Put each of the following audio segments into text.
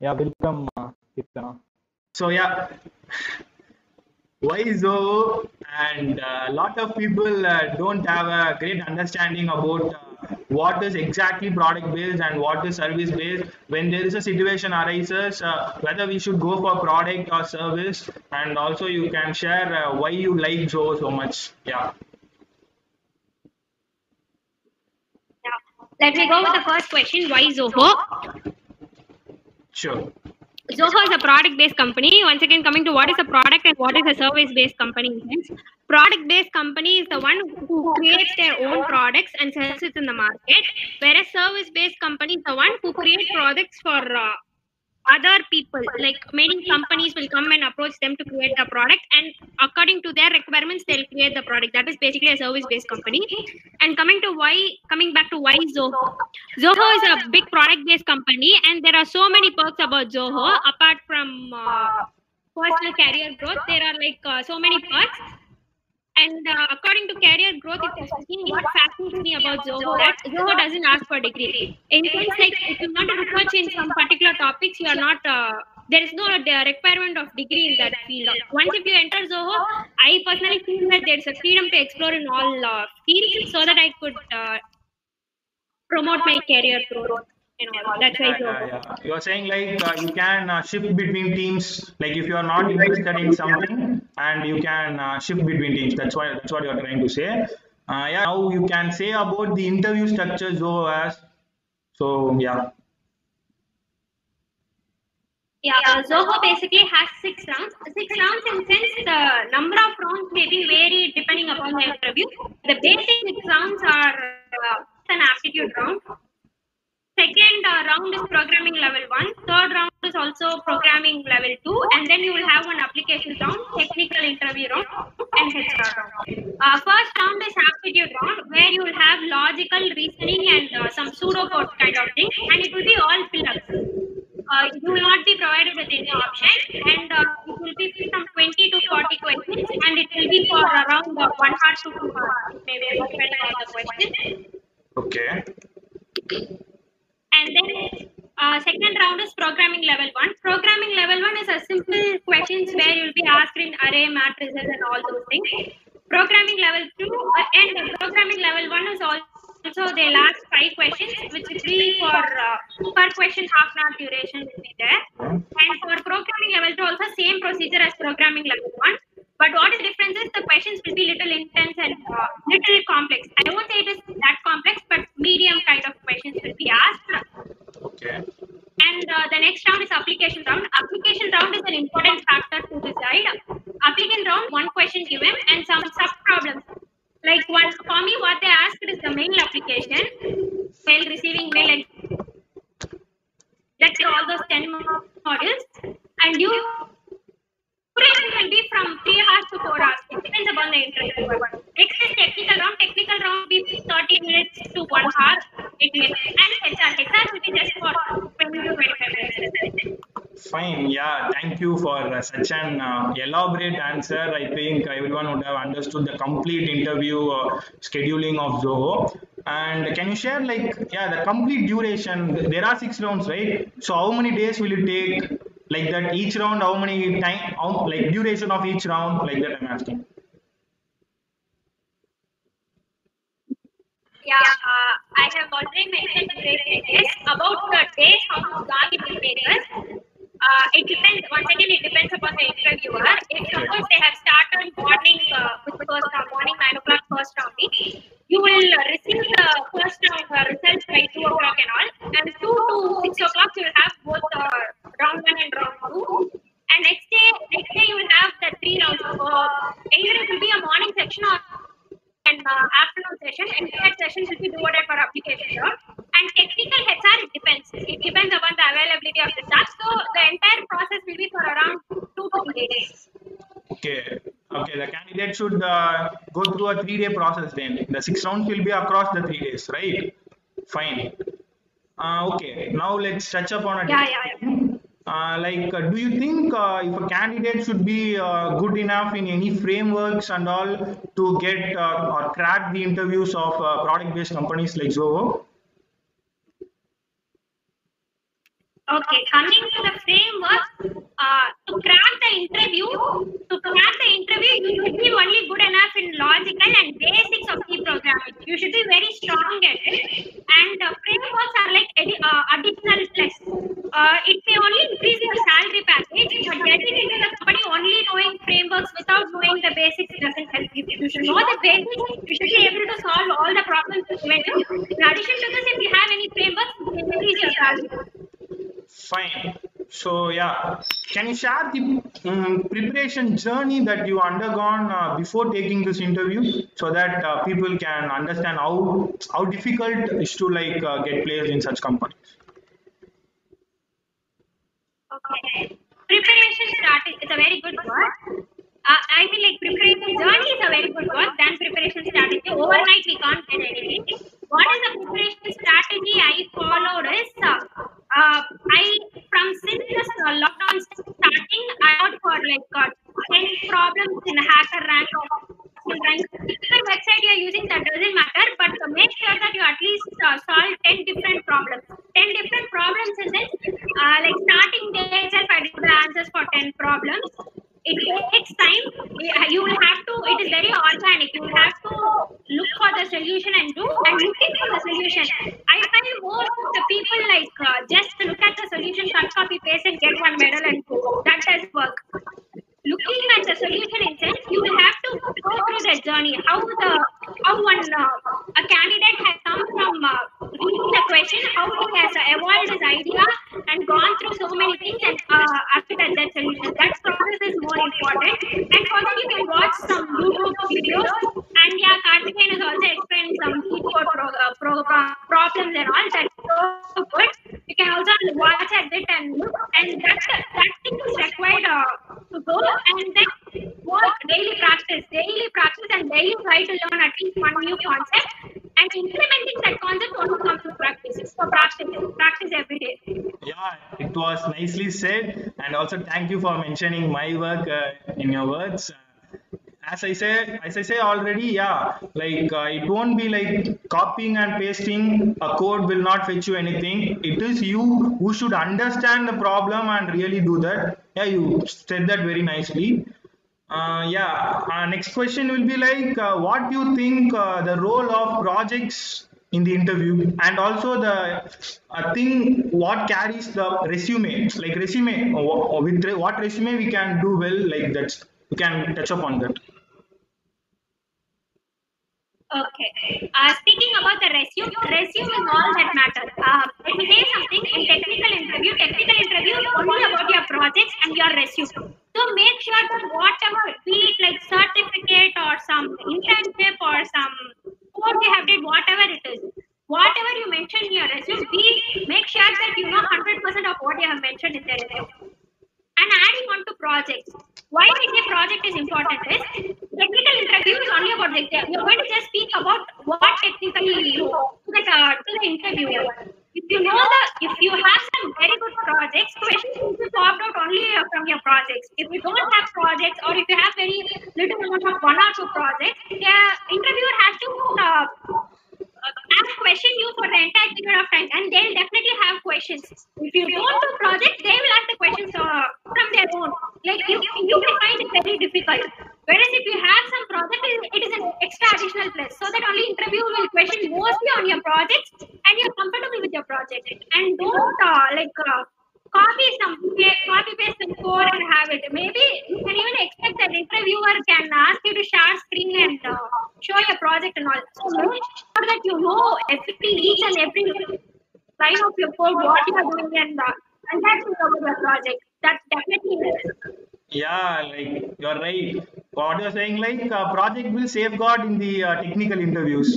Yeah, welcome, uh, So yeah, why Zoho? And a lot of people uh, don't have a great understanding about uh, what is exactly product based and what is service based. When there is a situation arises, uh, whether we should go for product or service, and also you can share uh, why you like Zoho so much. Yeah. Let me go with the first question. Why Zoho? Sure. Zoho is a product-based company. Once again, coming to what is a product and what is a service-based company. Product-based company is the one who creates their own products and sells it in the market, whereas service-based company is the one who creates products for uh, other people. Like many companies will come and approach them to create the product, and according to their requirements, they'll create the product. That is basically a service-based company. And coming to why, coming back to why Zoho. Zoho is a big product-based company, and there are so many perks about Zoho. Apart from uh, personal career growth, there are like uh, so many perks. And uh, according to career growth, asking what fascinates me about Zoho, that Zoho doesn't ask for degree. In sense, like if you want to research in some particular topics, you are not. Uh, there is no uh, requirement of degree in that field. Once if you enter Zoho, I personally feel that there's a freedom to explore in all uh, fields, so that I could uh, promote my career growth. And all. That's why Yeah, yeah, yeah. You're saying like uh, you can uh, shift between teams. Like if you are not interested in something, and you can uh, shift between teams. That's why that's what you're trying to say. Uh, yeah. Now you can say about the interview structure Zoho has. So yeah. Yeah, uh, Zoho basically has six rounds. Six rounds in sense the number of rounds may be varied depending upon the interview. The basic six rounds are uh, an aptitude round. Second uh, round is programming level one. Third round is also programming level two, and then you will have one application round, technical interview round, and HR round. Uh, first round is aptitude round, where you will have logical reasoning and uh, some pseudocode kind of thing, and it will be all fill-ups. Uh, you will not be provided with any option, and uh, it will be from 20 to 40 questions, and it will be for around uh, one hour to two hours, maybe depending on the question. Okay. And then uh, second round is programming level one. Programming level one is a simple questions where you'll be asked in array matrices and all those things. Programming level two uh, and the programming level one is also they'll ask five questions, which will be for uh, per question half an hour duration will be there. And for programming level two also same procedure as programming level one. But what is the difference is the questions will be little intense and uh, little complex. I won't say it is that complex, but medium kind of questions will be asked. Okay. And uh, the next round is application round. Application round is an important factor to decide. Applicant round, one question given and some sub problems. Like one for me, what they asked is the mail application, mail receiving mail, and let's say all those 10 modules. And you duration can be from three hours to four hours. It depends upon the interview. Next technical round. Technical round will be 30 minutes to one hour. It may and HR. Will be just for 20 to 25 minutes. Fine. Yeah. Thank you for uh, such an uh, elaborate answer. I think everyone would have understood the complete interview uh, scheduling of Zoho. And can you share like yeah the complete duration? There are six rounds, right? So how many days will it take? Like that each round, how many time? How, like duration of each round? Like that I'm asking. Yeah, uh, I have already mentioned this about the days how long it will take us. Uh, it depends. Once again, it depends upon the interviewer. If suppose they have started morning uh, with first round, morning nine o'clock first round, you will uh, receive the first round uh, results by two o'clock and all, and two to six o'clock you will have both uh, round one and round two. And next day, next day you will have the three rounds. So either it will be a morning section or and uh, afternoon session and third session will be devoted for application round. And technical HR, it depends. It depends upon the availability of the staff. So the entire process will be for around two to three days. Okay. Okay. The candidate should uh, go through a three-day process. Then the six rounds will be across the three days, right? Fine. Uh, okay. Now let's touch upon a Yeah, yeah, yeah. Uh, like, uh, do you think uh, if a candidate should be uh, good enough in any frameworks and all to get uh, or crack the interviews of uh, product-based companies like Zoho? Okay, coming to the framework, uh, to crack the interview, to crack the interview, you should be only good enough in logical and basics of the programming. You should be very strong at it. And uh, frameworks are like addi- uh, additional plus. Uh, it may only increase your salary package, but getting into the company only knowing frameworks without knowing the basics doesn't help you. You should know the basics. You should be able to solve all the problems. In addition to this, if you have any frameworks, you can increase your salary. Fine. So yeah, can you share the um, preparation journey that you undergone uh, before taking this interview, so that uh, people can understand how how difficult is to like uh, get placed in such companies. Okay. Preparation strategy is a very good word. Uh, I feel like preparation journey is a very good word than preparation strategy. Overnight we can't get anything. What is the preparation strategy I followed is uh, uh, I from since uh, lockdown starting I out for like uh, 10 problems in HackerRank or rank. Whichever website you are using that doesn't matter, but uh, make sure that you at least uh, solve 10 different problems. 10 different problems in this, uh, like starting day itself, I did the answers for 10 problems. It takes time. You will have to, it is very organic. You will have to look for the solution and do, and looking for the solution. I find most of the people like uh, just look at the solution, cut, copy, paste, and get one medal and go. That does work looking at the solution itself, you will have to go through the journey. How the how one uh, a candidate has come from uh, reading the question, how he has evolved his idea and gone through so many things and uh, after that, that solution. That process is more important. And for that, you can watch some YouTube videos. And yeah, Karthikeyan is also explaining some keyboard pro, uh, pro, pro- and all. So good. You can also watch at it and. And that that thing is required uh, to go and then work daily practice, daily practice, and daily try to learn at least one new concept. And implementing that concept only comes to practice. So practice, practice every day. Yeah, it was nicely said, and also thank you for mentioning my work uh, in your words. As I say, as I say already, yeah, like uh, it won't be like copying and pasting a code will not fetch you anything. It is you who should understand the problem and really do that. Yeah, you said that very nicely. Uh, yeah, uh, next question will be like, uh, what do you think uh, the role of projects in the interview and also the uh, thing what carries the resume like resume or with re- what resume we can do well like that we can touch upon that Okay. Uh, speaking about the resume, resume is all that matters. Uh, let me say something in technical interview. Technical interview is only about your projects and your resume. So make sure that whatever, be it like certificate or some internship or some course you have did, whatever it is, whatever you mention in your resume, be make sure that you know 100% of what you have mentioned in the resume and adding on to projects. Why I say project is important is technical interview is only about the exam. You're going to just speak about what technically you know to the, uh, to the interviewer. If you know the, if you have some very good projects, questions will be popped out only uh, from your projects. If you don't have projects or if you have very little amount of one or two projects, the interviewer has to uh, ask question you for the entire period of time and they'll definitely have questions. If you don't do project they will ask the questions uh, from their own. Like you, you will find it very difficult. Whereas if you have some project it is- an extra additional plus so that only interview will question mostly on your projects and you're comfortable with your project. And don't uh, like uh, copy some copy paste some code and have it. Maybe you can even expect that interviewer can ask you to share screen and uh, show your project and all. So make sure that you know every each and every line of your code what you are doing and uh, and that's about your project. That definitely is. yeah like you're right what you're saying like uh, project will safeguard in the uh, technical interviews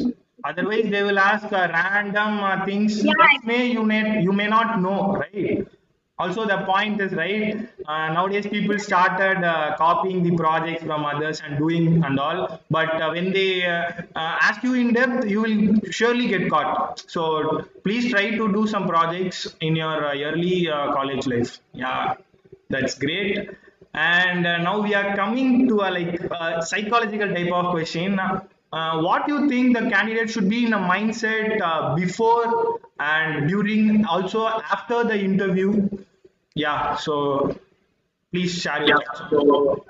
otherwise they will ask uh, random uh, things Yeah. may you may you may not know right also the point is right uh, nowadays people started uh, copying the projects from others and doing and all. But uh, when they uh, uh, ask you in depth you will surely get caught. So please try to do some projects in your uh, early college life. Yeah that's great. And now we are coming to a like psychological type of question. What do you think the candidate should be in a mindset before and during, also after the interview? Yeah, so please share your thoughts.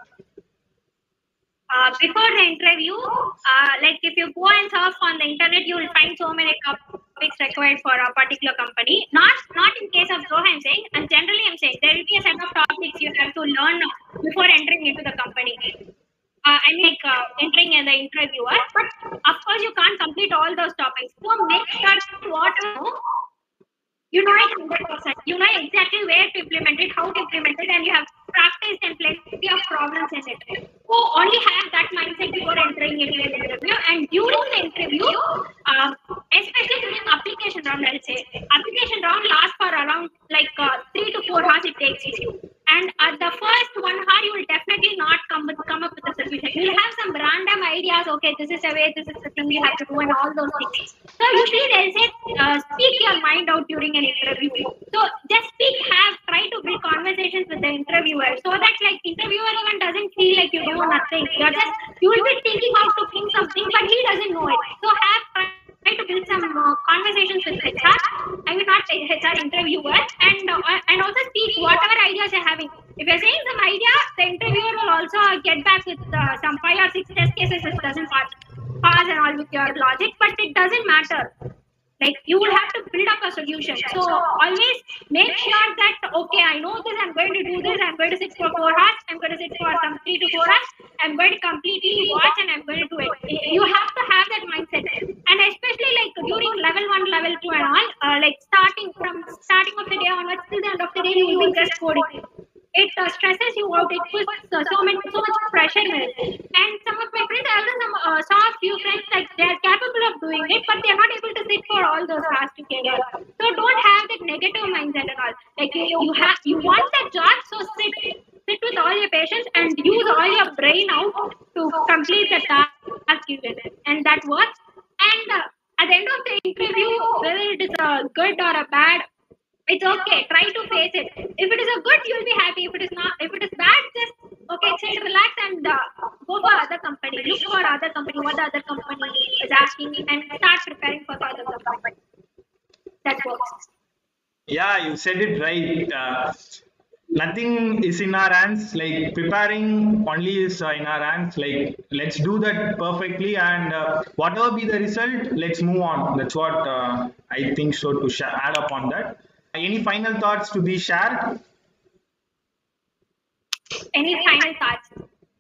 Uh, before the interview, uh, like if you go and surf on the internet, you will find so many topics required for a particular company. Not not in case of Zoho, I'm saying, and generally I'm saying there will be a set of topics you have to learn before entering into the company. Uh, I mean, like uh, entering as the interviewer, but of course you can't complete all those topics. So make sure what you know, you know it 100%. You know exactly where to implement it, how to implement it, and you have practiced and plenty of problems in it. So only have that mindset before entering into an interview. And during the interview, uh, especially during application round, I'll say application round lasts for around like uh, three to four hours it takes you. And at the first one hour, you will definitely not come with come up with a solution. You'll have some random ideas. Okay, this is the way, this is the thing you have to do, and all those things. So usually they'll say, uh, speak your mind out during an interview. So just speak, have try to build conversations with the interviewer, so that like interviewer even doesn't feel like you know nothing. You're just you will be thinking how to think something, but he doesn't know it. So have try to build some uh, conversations with HR. I mean not HR interviewer, and uh, and also speak whatever ideas you're having. If you're saying some idea, the interviewer will also get back with uh, some five or six test cases it doesn't pass, pass and all with your logic, but it doesn't matter. Like you will have to build up a solution. So always make sure that okay, I know this. I'm going to do this. I'm going to sit for four hours. I'm going to sit for some three to four hours. I'm going to completely watch and I'm going to do it. You have to have that mindset, and especially like during level one, level two, and all. Uh, like starting from starting of the day onwards till the end of the day, you will be just coding it uh, stresses you out. It puts uh, so much so much pressure in it. And some of my friends, I also some, uh, saw a few friends like they are capable of doing it, but they are not able to sit for all those hours together. So don't have that negative mindset at all. Like you, you have you want that job, so sit sit with all your patience and use all your brain out to complete the task given, and that works. And uh, at the end of the interview, whether it is a good or a bad, it's okay. Try to face it. If it is a good, you'll be happy. If it is not, if it is bad, just okay, chill, relax, and uh, go for other company. Look for other company. What the other company is asking, me and start preparing for the other company. That works. Yeah, you said it right. Uh, nothing is in our hands. Like preparing only is uh, in our hands. Like let's do that perfectly, and uh, whatever be the result, let's move on. That's what uh, I think so. To add up on that. Any final thoughts to be shared? Any final thoughts?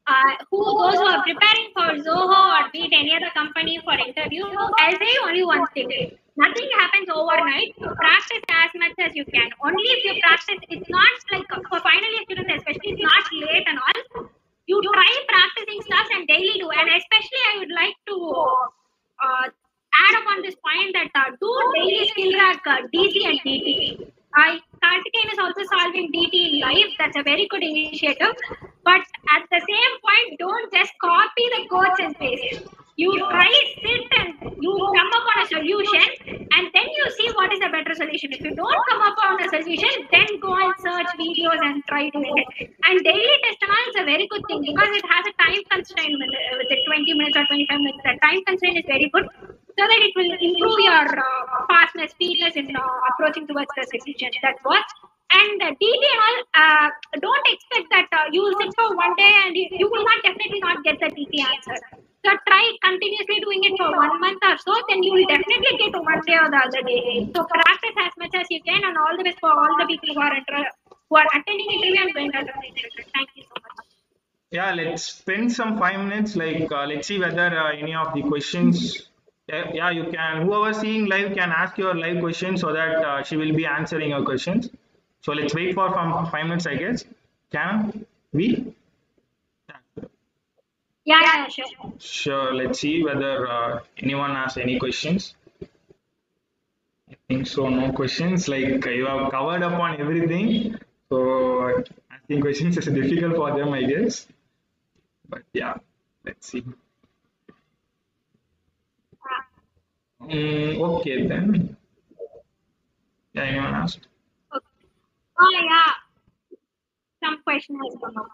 Uh, who those who are preparing for Zoho or be it any other company for interview, I'll say only one thing. Nothing happens overnight. You Practice as much as you can. Only if you practice, it's not like for final year students, especially it's not late and all. You try practicing stuff and daily do. And especially I would like to this point that uh, do daily SkillRack uh, DC and DT. I Kartikeyan is also solving DT in live. That's a very good initiative. But at the same point, don't just copy the codes and paste. You try, sit, and you come up on a solution, and then you see what is a better solution. If you don't come up on a solution, then go and search videos and try doing it. And daily test and is a very good thing because it has a time constraint with, with it 20 minutes or 25 minutes. The time constraint is very good so that it will improve your uh, fastness, speedness in uh, approaching towards the solution. That's what. And uh, and all, uh, don't expect that uh, you will sit for one day and you, you will not definitely not get the DT answer. So try continuously doing it for one month or so, then you will definitely get one day or the other day. So practice as much as you can, and all the best for all the people who are inter- who are attending interview and going to attend interview. Thank you so much. Yeah, let's spend some five minutes. Like, uh, let's see whether uh, any of the questions. Yeah, you can. Whoever seeing live can ask your live questions so that uh, she will be answering your questions. So let's wait for from five minutes, I guess. Can we? Yeah, yeah, sure. Sure. Let's see whether uh, anyone has any questions. I think so. No questions. Like you have covered up on everything. So asking questions is difficult for them, I guess. But yeah, let's see. Mm, okay then. Yeah, anyone asked? Okay. Oh, yeah. Some question has come up.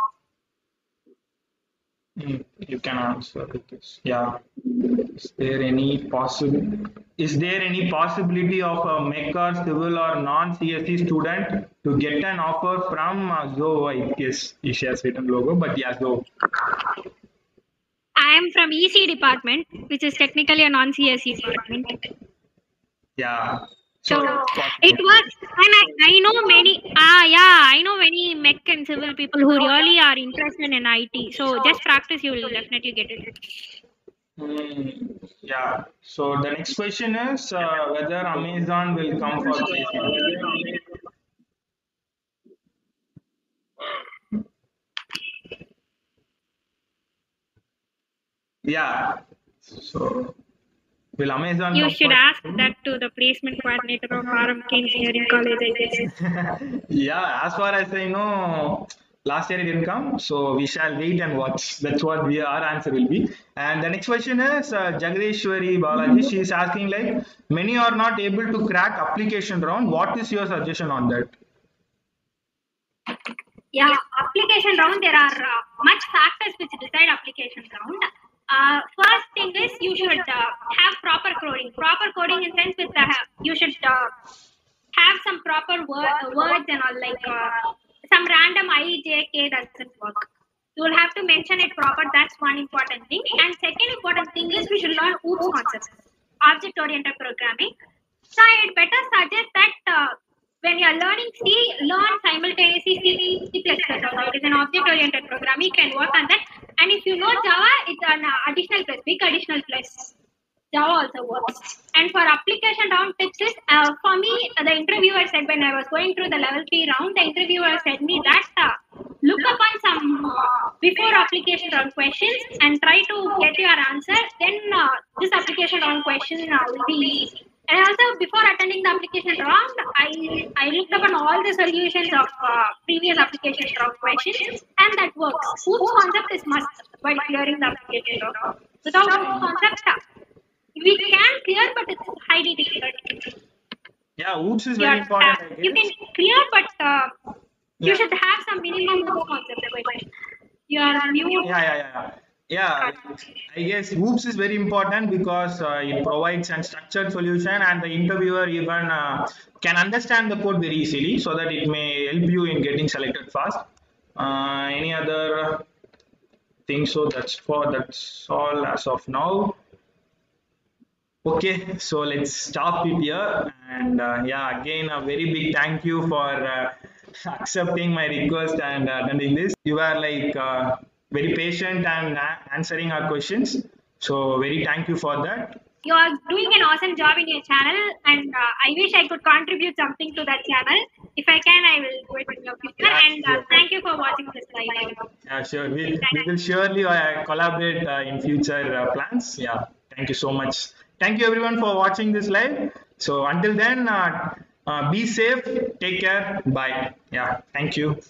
Mm, you can answer this. Yeah. Is there any possible? Is there any possibility of a or civil or non-CSE student to get an offer from uh, Zoho? I guess she has written logo, but yeah, Zoho. Am from EC department, which is technically a non-CSE department. Yeah. So it works, and I, I know many. Ah, yeah, I know many mech and civil people who really are interested in IT. So just practice, you will definitely get it. Hmm, yeah. So the next question is uh, whether Amazon will come for placement. Yeah. So will Amazon You come should for- ask that to the placement coordinator of RMK Engineering College, I guess. yeah, as far as I know, last year it didn't come, so we shall wait and watch. That's what we our answer will be. And the next question is uh, Jagadeshwari Balaji. She is asking like many are not able to crack application round. What is your suggestion on that? Yeah, application round, there are uh, much factors which decide application round. Uh, first thing is you should uh, have proper coding. Proper coding in sense with uh, you should uh, have some proper uh, words and all like uh, some random I, J, K doesn't work. You will have to mention it proper. That's one important thing. And second important thing is we should learn OOPS concepts, object-oriented programming. So I'd better suggest that uh, when you're learning C, learn simultaneously C, C++. It is an object-oriented programming. You can work on that. And if you know Java, it's an additional plus, big additional plus. Java also works. And for application round tips is, uh, for me, the interviewer said when I was going through the level 3 round, the interviewer said me that uh, look upon some uh, before application round questions and try to get your answer. Then uh, this application round question uh, will be easy. And also, before attending the application round, I I looked upon all the solutions of uh, previous application round questions, and that works. OOPS concept is must while clearing the application round. Without OOPS concept, we can clear, but it's highly difficult. Yeah, OOPS is very are, important. uh, you can clear, but uh, you Yeah. should have some minimum OOPS concept. You are new. yeah yeah yeah yeah i guess OOPS is very important because uh, it provides a structured solution and the interviewer even uh, can understand the code very easily so that it may help you in getting selected fast. Uh, any other thing so that's for that's all as of now. Okay so let's stop it here and uh, yeah again a very big thank you for uh, accepting my request and uh, attending this. You are like very patient and uh, answering our questions. So very thank you for that. You are doing an awesome job in your channel, and uh, I wish I could contribute something to that channel. If I can, I will do it in your future. Yeah, and uh, thank you for watching this live. yeah sure. We, we will surely uh, collaborate uh, in future uh, plans. Yeah. Thank you so much. Thank you everyone for watching this live. So until then uh, uh, be safe. Take care. Bye. Yeah. Thank you